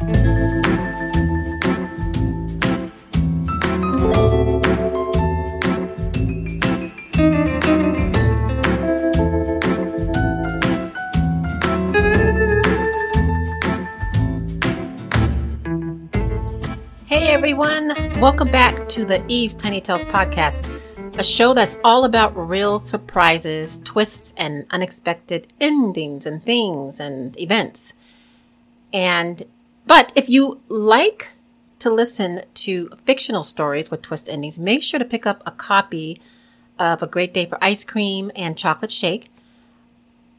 Hey everyone, welcome back to the Eve's Tiny Tales podcast, a show that's all about real surprises, twists, and unexpected endings and things and events. And, but if you like to listen to fictional stories with twist endings, make sure to pick up a copy of A Great Day for Ice Cream and Chocolate Shake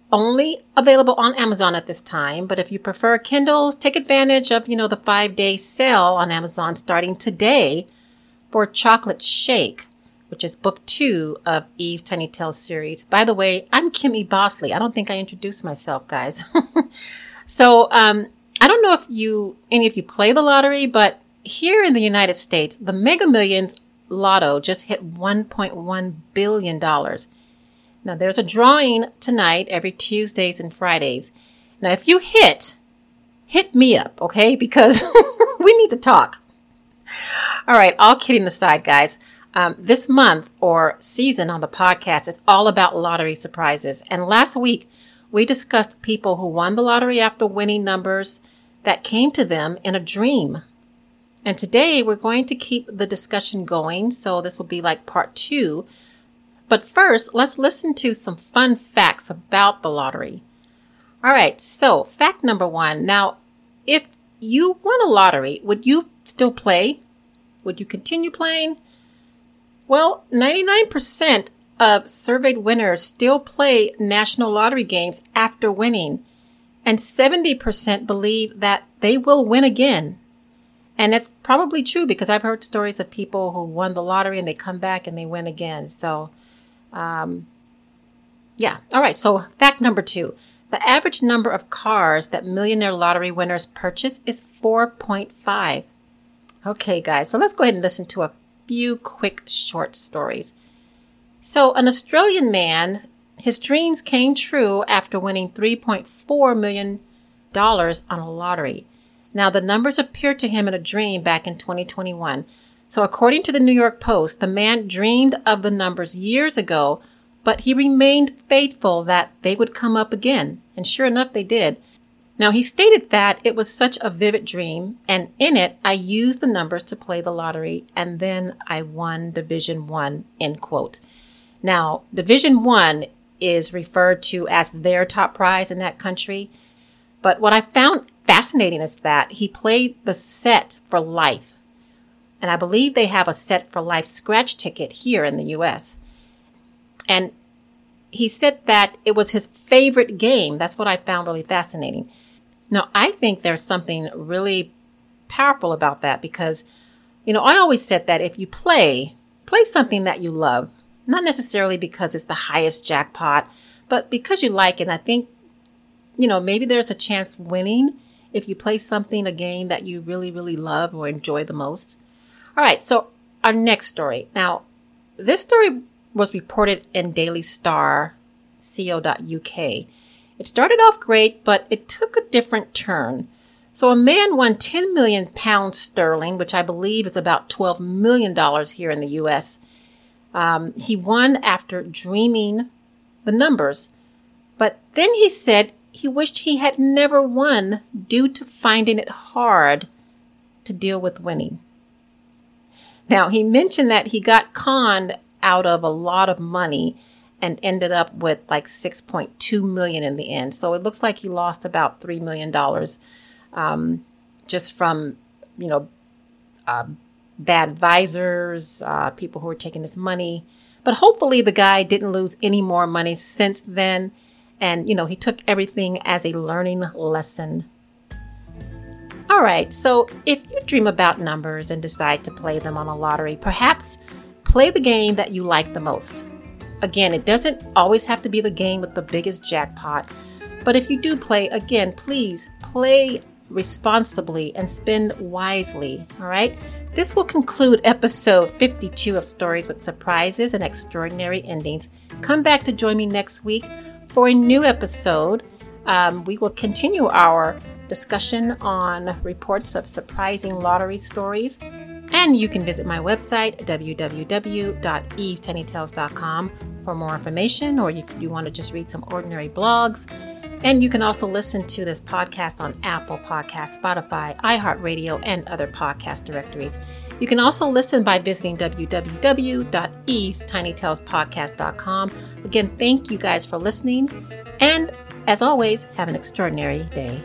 only available on Amazon at this time, but if you prefer Kindles, take advantage of, you know, the five day sale on Amazon starting today for Chocolate Shake, which is book two of Eve Tiny Tales series. By the way, I'm Kimmy Bosley. I don't think I introduced myself, guys. so, um, I don't know if you, any of you play the lottery, but here in the United States, the Mega Millions lotto just hit $1.1 billion. Now there's a drawing tonight every Tuesdays and Fridays. Now if you hit, hit me up, okay? Because we need to talk. All right, all kidding aside, guys. Um, this month or season on the podcast it's all about lottery surprises. And last week we discussed people who won the lottery after winning numbers that came to them in a dream. And today we're going to keep the discussion going. So this will be like part two but first, let's listen to some fun facts about the lottery. All right, so fact number one. Now, if you won a lottery, would you still play? Would you continue playing? Well, 99% of surveyed winners still play national lottery games after winning, and 70% believe that they will win again. And that's probably true because I've heard stories of people who won the lottery and they come back and they win again. So um, yeah. All right. So, fact number two the average number of cars that millionaire lottery winners purchase is 4.5. Okay, guys. So, let's go ahead and listen to a few quick short stories. So, an Australian man, his dreams came true after winning $3.4 million on a lottery. Now, the numbers appeared to him in a dream back in 2021. So according to the New York Post, the man dreamed of the numbers years ago, but he remained faithful that they would come up again. And sure enough, they did. Now he stated that it was such a vivid dream, and in it, I used the numbers to play the lottery, and then I won Division One. End quote. Now, Division One is referred to as their top prize in that country. But what I found fascinating is that he played the set for life. And I believe they have a set for life scratch ticket here in the US. And he said that it was his favorite game. That's what I found really fascinating. Now, I think there's something really powerful about that because, you know, I always said that if you play, play something that you love, not necessarily because it's the highest jackpot, but because you like it. And I think, you know, maybe there's a chance winning if you play something, a game that you really, really love or enjoy the most. All right, so our next story. Now, this story was reported in Daily Star, co.uk. It started off great, but it took a different turn. So a man won 10 million pounds sterling, which I believe is about 12 million dollars here in the U.S. Um, he won after dreaming the numbers, but then he said he wished he had never won due to finding it hard to deal with winning. Now, he mentioned that he got conned out of a lot of money and ended up with like 6.2 million in the end. So it looks like he lost about $3 million um, just from, you know, uh, bad advisors, uh, people who were taking his money. But hopefully the guy didn't lose any more money since then. And, you know, he took everything as a learning lesson all right, so if you dream about numbers and decide to play them on a lottery, perhaps play the game that you like the most. Again, it doesn't always have to be the game with the biggest jackpot, but if you do play, again, please play responsibly and spend wisely. All right. This will conclude episode 52 of Stories with Surprises and Extraordinary Endings. Come back to join me next week for a new episode. Um, we will continue our discussion on reports of surprising lottery stories. And you can visit my website, www.evestinytales.com, for more information, or if you want to just read some ordinary blogs. And you can also listen to this podcast on Apple Podcasts, Spotify, iHeartRadio, and other podcast directories. You can also listen by visiting www.evestinytalespodcast.com. Again, thank you guys for listening. And as always, have an extraordinary day.